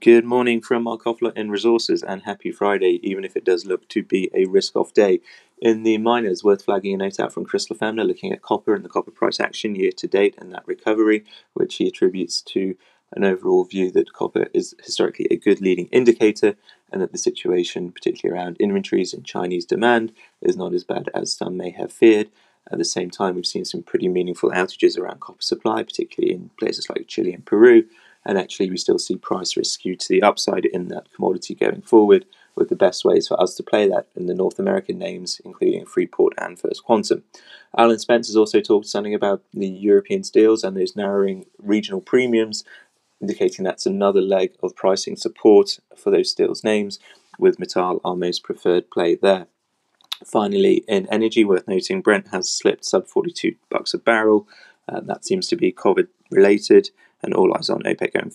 Good morning from Mark Offler in Resources and happy Friday, even if it does look to be a risk off day. In the miners, worth flagging a note out from Chris LaFemina looking at copper and the copper price action year to date and that recovery, which he attributes to an overall view that copper is historically a good leading indicator and that the situation, particularly around inventories and Chinese demand, is not as bad as some may have feared. At the same time, we've seen some pretty meaningful outages around copper supply, particularly in places like Chile and Peru, and actually we still see price risk skewed to the upside in that commodity going forward with the best ways for us to play that in the North American names, including Freeport and First Quantum. Alan Spence has also talked something about the European steels and those narrowing regional premiums, indicating that's another leg of pricing support for those steels names, with Mittal our most preferred play there. Finally, in energy, worth noting, Brent has slipped sub 42 bucks a barrel. Uh, that seems to be COVID related and all eyes on OPEC going forward.